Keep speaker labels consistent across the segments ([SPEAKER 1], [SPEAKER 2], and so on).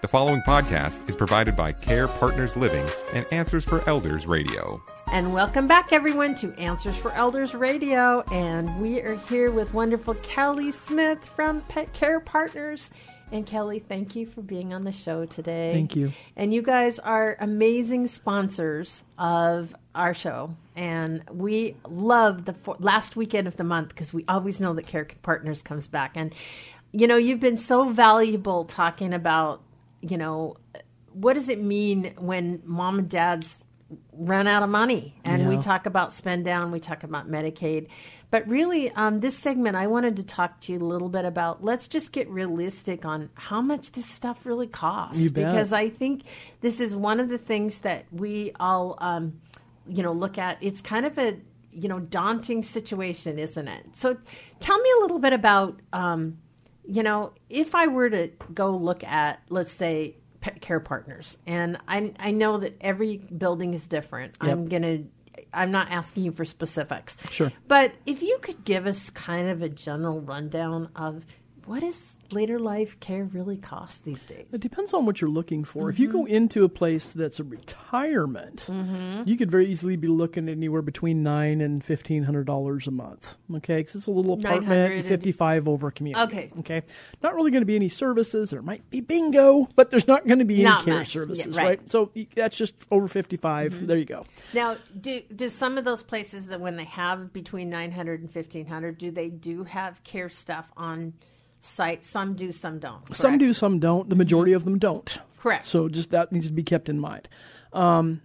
[SPEAKER 1] The following podcast is provided by Care Partners Living and Answers for Elders Radio.
[SPEAKER 2] And welcome back, everyone, to Answers for Elders Radio. And we are here with wonderful Kelly Smith from Pet Care Partners. And Kelly, thank you for being on the show today.
[SPEAKER 3] Thank you.
[SPEAKER 2] And you guys are amazing sponsors of our show. And we love the for- last weekend of the month because we always know that Care Partners comes back. And, you know, you've been so valuable talking about, you know, what does it mean when mom and dad's run out of money? And we talk about spend down, we talk about Medicaid. But really, um, this segment, I wanted to talk to you a little bit about let's just get realistic on how much this stuff really costs. Because I think this is one of the things that we all, um, you know, look at. It's kind of a, you know, daunting situation, isn't it? So tell me a little bit about, um, you know, if I were to go look at, let's say, pet care partners, and I, I know that every building is different. I'm going to, I'm not asking you for specifics.
[SPEAKER 3] Sure.
[SPEAKER 2] But if you could give us kind of a general rundown of what does later life care really cost these days?
[SPEAKER 3] It depends on what you're looking for. If you go mm-hmm. into a place that's a retirement, mm-hmm. you could very easily be looking anywhere between nine and fifteen hundred dollars a month. Okay, because it's a little apartment,
[SPEAKER 2] and-
[SPEAKER 3] fifty-five over community.
[SPEAKER 2] Okay.
[SPEAKER 3] okay. Not really going to be any services. There might be bingo, but there's not going to be any
[SPEAKER 2] Not
[SPEAKER 3] care
[SPEAKER 2] much. Yeah,
[SPEAKER 3] services,
[SPEAKER 2] right.
[SPEAKER 3] right. So that's just over 55 mm-hmm. There you go.
[SPEAKER 2] Now, do do some of those places that when they have between 900 and 1500, do they do have care stuff on site? Some do, some don't.
[SPEAKER 3] Some do, some don't. The majority of them don't.
[SPEAKER 2] Correct.
[SPEAKER 3] So just that needs to be kept in mind. Um,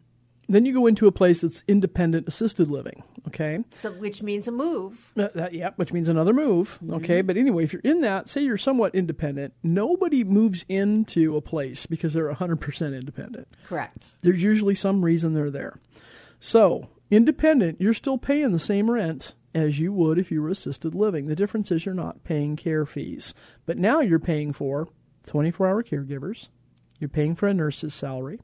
[SPEAKER 3] then you go into a place that's independent assisted living. Okay.
[SPEAKER 2] So, which means a move.
[SPEAKER 3] Uh, that, yeah, which means another move. Okay, but anyway, if you're in that, say you're somewhat independent, nobody moves into a place because they're 100% independent.
[SPEAKER 2] Correct.
[SPEAKER 3] There's usually some reason they're there. So, independent, you're still paying the same rent as you would if you were assisted living. The difference is you're not paying care fees. But now you're paying for 24 hour caregivers, you're paying for a nurse's salary.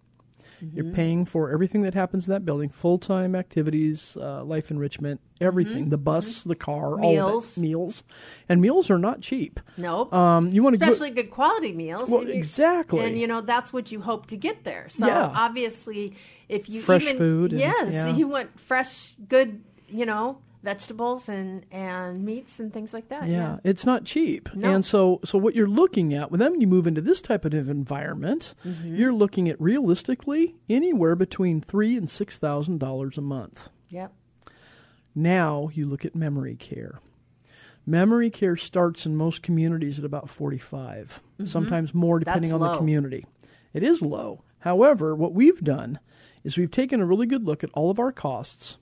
[SPEAKER 3] You're paying for everything that happens in that building, full time activities, uh, life enrichment, everything the bus, the car, all of
[SPEAKER 2] Meals.
[SPEAKER 3] Meals. And meals are not cheap.
[SPEAKER 2] Nope.
[SPEAKER 3] Um, you want
[SPEAKER 2] Especially good quality meals.
[SPEAKER 3] Well, exactly.
[SPEAKER 2] And you know that's what you hope to get there. So
[SPEAKER 3] Yeah.
[SPEAKER 2] obviously, if you
[SPEAKER 3] Fresh
[SPEAKER 2] even,
[SPEAKER 3] food and-
[SPEAKER 2] yes,
[SPEAKER 3] yeah.
[SPEAKER 2] you want fresh, good, you know, vegetables and and meats and things like that.
[SPEAKER 3] Yeah, it's not cheap.
[SPEAKER 2] No.
[SPEAKER 3] And so so what you're looking at, when then you move into this type of environment,
[SPEAKER 2] Mm-hmm.
[SPEAKER 3] you're looking at realistically anywhere between three and six thousand dollars a month.
[SPEAKER 2] Yep.
[SPEAKER 3] Now you look at memory care. Memory care starts in most communities at about 45, sometimes more depending
[SPEAKER 2] Mm-hmm. That's
[SPEAKER 3] on
[SPEAKER 2] low.
[SPEAKER 3] the community. It is low. However, what we've done is we've taken a really good look at all of our costs,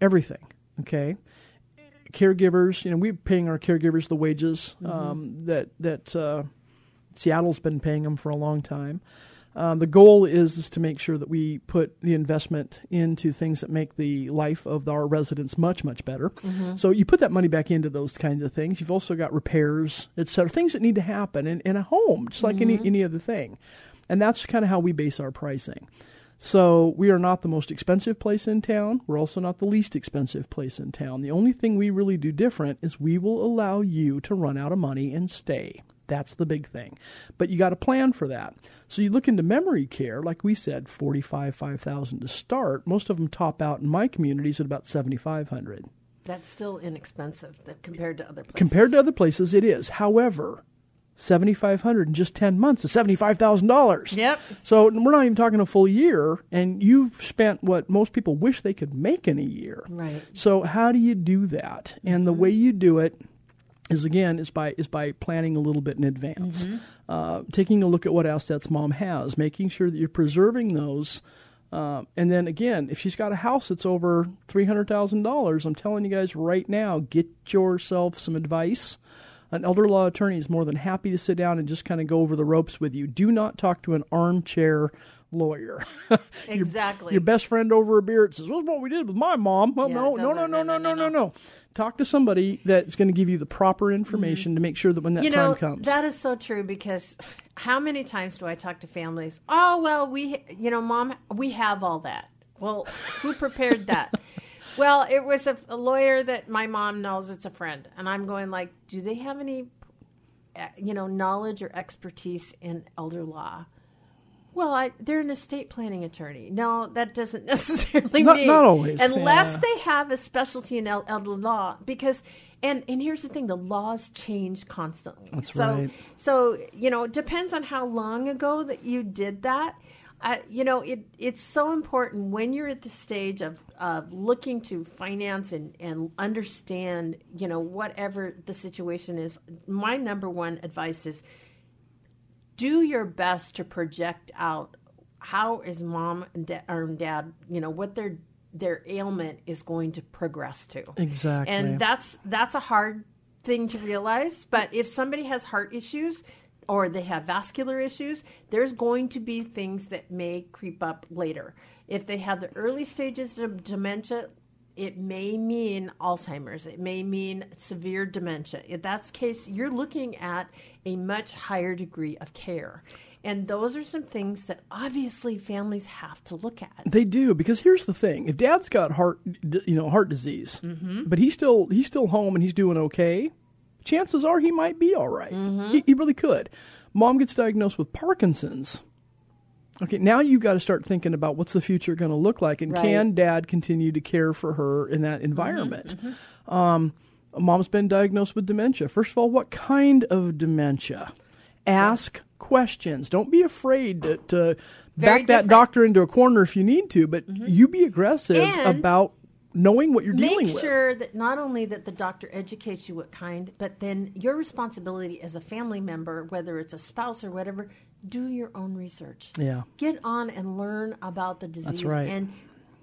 [SPEAKER 3] everything, okay? Caregivers, you know, we're paying our caregivers the wages
[SPEAKER 2] Mm-hmm.
[SPEAKER 3] um, that that uh, Seattle's been paying them for a long time. Um, the goal is, is to make sure that we put the investment into things that make the life of our residents much, much better. So you put that money back into those kinds of things. You've also got repairs, et cetera, things that need to happen in, in a home, just like any, any other thing. And that's kind of how we base our pricing. So we are not the most expensive place in town. We're also not the least expensive place in town. The only thing we really do different is we will allow you to run out of money and stay. That's the big thing. But you got to plan for that. So you look into memory care, like we said, 45, 5000 to start. Most of them top out in my communities at about 7500
[SPEAKER 2] That's still inexpensive compared to other places.
[SPEAKER 3] Compared to other places, it is. However, 7500 in just 10 months is $75,000.
[SPEAKER 2] Yep.
[SPEAKER 3] So we're not even talking a full year, and you've spent what most people wish they could make in a year.
[SPEAKER 2] Right.
[SPEAKER 3] So how do you do that? And the way you do it is again is by is by planning a little bit in advance, uh, taking a look at what assets mom has, making sure that you're preserving those. Uh, and then again, if she's got a house that's over three hundred thousand dollars, I'm telling you guys right now, get yourself some advice. An elder law attorney is more than happy to sit down and just kind of go over the ropes with you. Do not talk to an armchair lawyer.
[SPEAKER 2] Exactly.
[SPEAKER 3] Your, best friend over a beer says, "Well, what we did with my mom." Well,
[SPEAKER 2] Yeah,
[SPEAKER 3] no, no, no, no, no, no, no, no. Talk to somebody that's going to give you the proper mm-hmm. information to make sure that when that
[SPEAKER 2] you
[SPEAKER 3] time
[SPEAKER 2] know
[SPEAKER 3] comes.
[SPEAKER 2] that is so true because how many times do I talk to families? Oh well, we you know, mom, we have all that. Well, who prepared that? well, it was a, a lawyer that my mom knows. It's a friend, and I'm going like, do they have any uh, you know, knowledge or expertise in elder law. Well, I, they're an estate planning attorney. No, that doesn't necessarily
[SPEAKER 3] Not-
[SPEAKER 2] mean
[SPEAKER 3] not always,
[SPEAKER 2] unless
[SPEAKER 3] yeah.
[SPEAKER 2] they have a specialty in el- elder law. Because, and and here's the thing: the laws change constantly.
[SPEAKER 3] That's
[SPEAKER 2] so,
[SPEAKER 3] right.
[SPEAKER 2] So you know, it depends on how long ago that you did that. Uh, you know, it it's so important when you're at the stage of of looking to finance and and understand. You know, whatever the situation is. My number one advice is do your best to project out how is mom and dad, or dad you know what their their ailment is going to progress to
[SPEAKER 3] Exactly.
[SPEAKER 2] and that's that's a hard thing to realize but if somebody has heart issues or they have vascular issues there's going to be things that may creep up later if they have the early stages of dementia it may mean Alzheimer's. It may mean severe dementia. If that's the case, you're looking at a much higher degree of care. And those are some things that obviously families have to look at.
[SPEAKER 3] They do because here's the thing: if Dad's got heart, you know, heart disease, mm-hmm. but he's still he's still home and he's doing okay, chances are he might be all right. He, he really could. Mom gets diagnosed with Parkinson's. Okay, now you've got to start thinking about what's the future going to look like, and
[SPEAKER 2] Right.
[SPEAKER 3] can Dad continue to care for her in that environment? Um, mom's been diagnosed with dementia. First of all, what kind of dementia? Ask questions. Don't be afraid to, to back that
[SPEAKER 2] different. Mm-hmm.
[SPEAKER 3] doctor into a corner if you need to, but you be aggressive
[SPEAKER 2] And
[SPEAKER 3] about knowing what you're dealing
[SPEAKER 2] Make
[SPEAKER 3] with.
[SPEAKER 2] sure that not only that the doctor educates you what kind, but then your responsibility as a family member, whether it's a spouse or whatever, do your own research.
[SPEAKER 3] Yeah.
[SPEAKER 2] Get on and learn about the disease
[SPEAKER 3] right.
[SPEAKER 2] and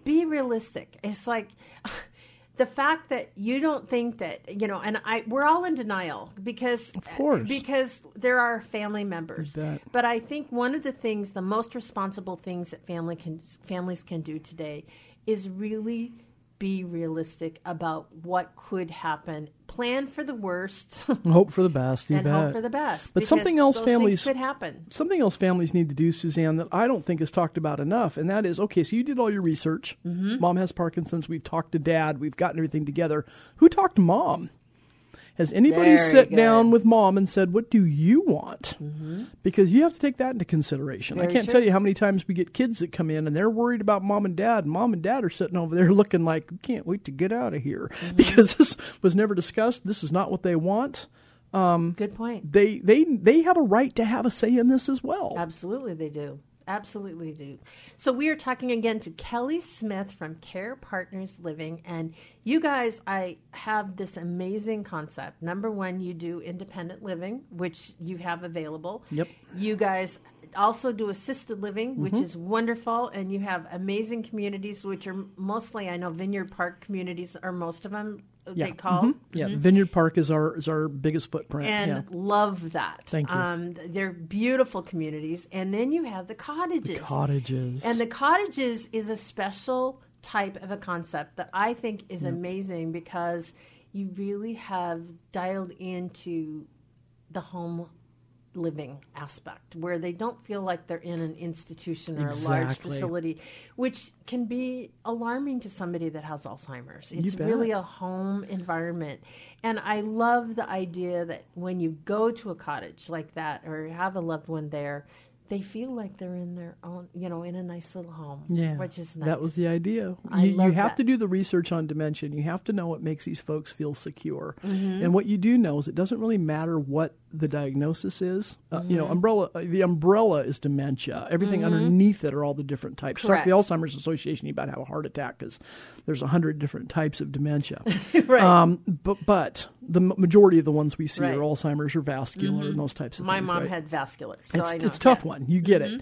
[SPEAKER 2] be realistic. It's like the fact that you don't think that, you know, and I we're all in denial because of
[SPEAKER 3] course.
[SPEAKER 2] because there are family members. But I think one of the things, the most responsible things that family can families can do today is really be realistic about what could happen. Plan for the worst
[SPEAKER 3] Hope for the best. You
[SPEAKER 2] and
[SPEAKER 3] bet.
[SPEAKER 2] hope for the best.
[SPEAKER 3] But something else families-
[SPEAKER 2] could happen.
[SPEAKER 3] something else families need to do, Suzanne, that I don't think is talked about enough, and that is okay. So you did all your research.
[SPEAKER 2] Mm-hmm.
[SPEAKER 3] Mom has Parkinson's. We've talked to Dad. We've gotten everything together. Who talked to Mom? Has anybody
[SPEAKER 2] Very
[SPEAKER 3] sat
[SPEAKER 2] good.
[SPEAKER 3] down with Mom and said, "What do you want?" Because you have to take that into consideration. I
[SPEAKER 2] Mm-hmm.
[SPEAKER 3] Can't
[SPEAKER 2] true.
[SPEAKER 3] tell you how many times we get kids that come in and they're worried about Mom and Dad. And Mom and Dad are sitting over there looking like, "We can't wait to get out of here,"
[SPEAKER 2] Mm-hmm.
[SPEAKER 3] because this was never discussed. This is not what they want.
[SPEAKER 2] Good point.
[SPEAKER 3] They they they have a right to have a say in this as well.
[SPEAKER 2] Absolutely, they do. Absolutely do. So we are talking again to Kelly Smith from Care Partners Living, and you guys, I have this amazing concept. Number one, you do independent living, which you have available.
[SPEAKER 3] Yep.
[SPEAKER 2] You guys also do assisted living, which mm-hmm. is wonderful, and you have amazing communities, which are mostly, I know, Vineyard Park communities are most of them.
[SPEAKER 3] Yeah.
[SPEAKER 2] They call.
[SPEAKER 3] Mhm. Yeah, Vineyard Park is our is our biggest footprint.
[SPEAKER 2] and
[SPEAKER 3] yeah.
[SPEAKER 2] love that.
[SPEAKER 3] Thank you.
[SPEAKER 2] Um, they're beautiful communities, and then you have the cottages.
[SPEAKER 3] Cottages.
[SPEAKER 2] And the cottages is a special type of a concept that I think is amazing because you really have dialed into the home living aspect where they don't feel like they're in an institution or a large facility which can be alarming to somebody that has alzheimer's. It's really a home environment. And i love the idea that when you go to a cottage like that or have a loved one there they feel like they're in their own you know in a nice little home
[SPEAKER 3] yeah,
[SPEAKER 2] which is nice
[SPEAKER 3] That was the idea.
[SPEAKER 2] I
[SPEAKER 3] you, you have
[SPEAKER 2] that.
[SPEAKER 3] to do the research on dementia. You have to know what makes these folks feel secure.
[SPEAKER 2] Mm-hmm.
[SPEAKER 3] And what you do know is it doesn't really matter what the diagnosis is. Uh, You
[SPEAKER 2] Mm-hmm.
[SPEAKER 3] know, umbrella. Uh, the umbrella is dementia. Everything underneath it are all the different types. Start the Alzheimer's Association. You about to have a heart attack because there's a hundred different types of dementia.
[SPEAKER 2] right
[SPEAKER 3] Um, but but the majority of the ones we see
[SPEAKER 2] Right. Mm-hmm.
[SPEAKER 3] are Alzheimer's or vascular and those types of
[SPEAKER 2] my
[SPEAKER 3] things.
[SPEAKER 2] My mom
[SPEAKER 3] right?
[SPEAKER 2] had vascular so
[SPEAKER 3] it's,
[SPEAKER 2] I know.
[SPEAKER 3] it's a tough
[SPEAKER 2] yeah.
[SPEAKER 3] one. You get it.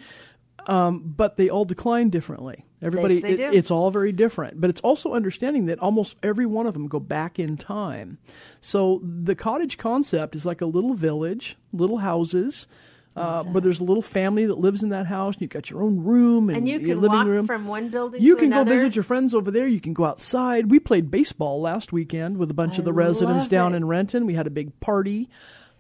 [SPEAKER 3] Um, but they all decline differently. Everybody,
[SPEAKER 2] they
[SPEAKER 3] it-
[SPEAKER 2] do.
[SPEAKER 3] it's all very different. But it's also understanding that almost every one of them go back in time. So the cottage concept is like a little village, little houses. Uh, but there's a little family that lives in that house, and you've got your own room and,
[SPEAKER 2] and you
[SPEAKER 3] your
[SPEAKER 2] can
[SPEAKER 3] living
[SPEAKER 2] walk
[SPEAKER 3] room.
[SPEAKER 2] from one building
[SPEAKER 3] You
[SPEAKER 2] to
[SPEAKER 3] can go visit your friends over there. You can go outside. We played baseball last weekend with a bunch of the residents
[SPEAKER 2] love
[SPEAKER 3] down in Renton. We had a big party.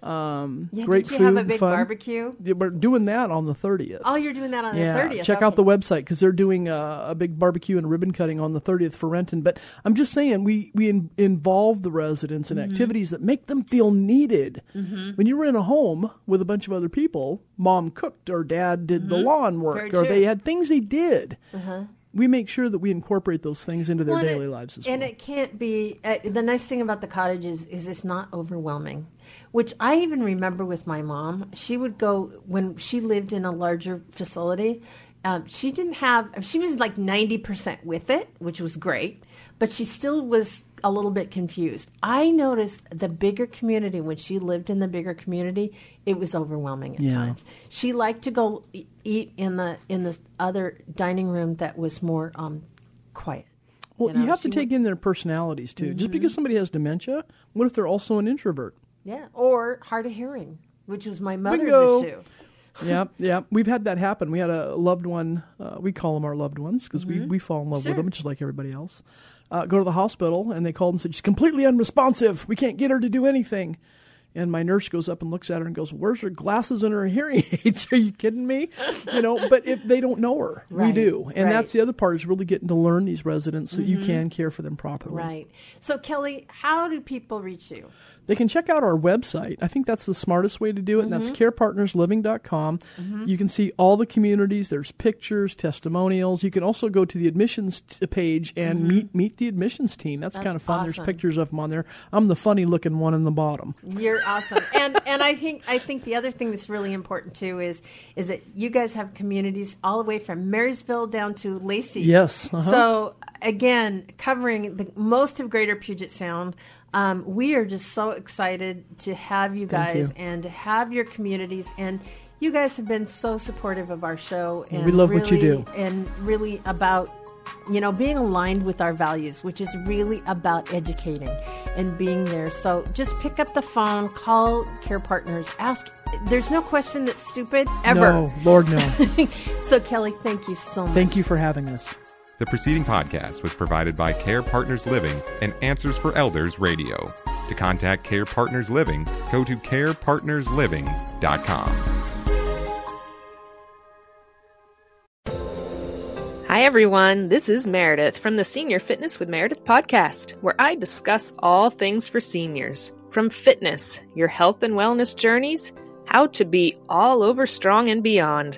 [SPEAKER 3] Um,
[SPEAKER 2] Yeah,
[SPEAKER 3] great
[SPEAKER 2] did you
[SPEAKER 3] food,
[SPEAKER 2] have a big
[SPEAKER 3] fun.
[SPEAKER 2] barbecue?
[SPEAKER 3] Yeah, We're doing that on the thirtieth.
[SPEAKER 2] Oh, you're doing that on
[SPEAKER 3] yeah,
[SPEAKER 2] the 30th.
[SPEAKER 3] check out the website because they're doing a, a big barbecue and ribbon cutting on the 30th for Renton. But I'm just saying, we we in, involve the residents in
[SPEAKER 2] Mm-hmm.
[SPEAKER 3] activities that make them feel needed. When you were in a home with a bunch of other people, mom cooked or dad did the lawn work,
[SPEAKER 2] Mm-hmm.
[SPEAKER 3] Or they had things they did. We make sure that we incorporate those things into their
[SPEAKER 2] Well,
[SPEAKER 3] daily
[SPEAKER 2] it-
[SPEAKER 3] lives as
[SPEAKER 2] and
[SPEAKER 3] well.
[SPEAKER 2] it can't be. Uh, the nice thing about the cottage is, is it's not overwhelming. Which I even remember with my mom. She would go when she lived in a larger facility. Um, she didn't have. She was like ninety percent with it, which was great. But she still was a little bit confused. I noticed the bigger community when she lived in the bigger community, it was overwhelming at
[SPEAKER 3] Yeah.
[SPEAKER 2] times. She liked to go eat in the in the other dining room that was more um, quiet.
[SPEAKER 3] well, you,
[SPEAKER 2] know,
[SPEAKER 3] have to take in their personalities too. Just because somebody has dementia, what if they're also an introvert?
[SPEAKER 2] Yeah, or hard of hearing, which was my mother's
[SPEAKER 3] Bingo.
[SPEAKER 2] issue.
[SPEAKER 3] Yeah, yeah. We've had that happen. We had a loved one. Uh, we call them our loved ones because we, we fall in love
[SPEAKER 2] Mm-hmm. Sure.
[SPEAKER 3] with them just like everybody else. Uh, go to the hospital and they called and said she's completely unresponsive. We can't get her to do anything. And my nurse goes up and looks at her and goes, "Where's her glasses and her hearing aids? Are you kidding me?" You know. But if they don't know her, we do, and
[SPEAKER 2] right.
[SPEAKER 3] that's the other part is really getting to learn these residents so that you can care for them properly.
[SPEAKER 2] Right. So, Kelly, how do people reach you?
[SPEAKER 3] They can check out our website. I think that's the smartest way to do it, and that's mm-hmm. carepartnersliving.com. Mm-hmm. You can see all the communities. There's pictures, testimonials. You can also go to the admissions t- page and mm-hmm. meet meet the admissions team. That's, kind of fun. There's pictures of them on there. I'm the funny looking one in the bottom.
[SPEAKER 2] You're awesome, and and I think I think the other thing that's really important too is is that you guys have communities all the way from Marysville down to Lacey.
[SPEAKER 3] Yes, uh-huh.
[SPEAKER 2] So again, covering the most of Greater Puget Sound. Um, we are just so excited to have you guys
[SPEAKER 3] you.
[SPEAKER 2] and to have your communities and. You guys have been so supportive of our show, and
[SPEAKER 3] We love what you do.
[SPEAKER 2] and really about you know being aligned with our values which is really about educating and being there so just pick up the phone call care partners ask there's no question that's stupid ever
[SPEAKER 3] No, Lord no.
[SPEAKER 2] so kelly thank you so much
[SPEAKER 3] Thank you for having us.
[SPEAKER 1] The preceding podcast was provided by Care Partners Living and Answers for Elders Radio. To contact Care Partners Living, go to carepartnersliving.com.
[SPEAKER 4] Hi, everyone. This is Meredith from the Senior Fitness with Meredith podcast, where I discuss all things for seniors from fitness, your health and wellness journeys, how to be all over strong and beyond.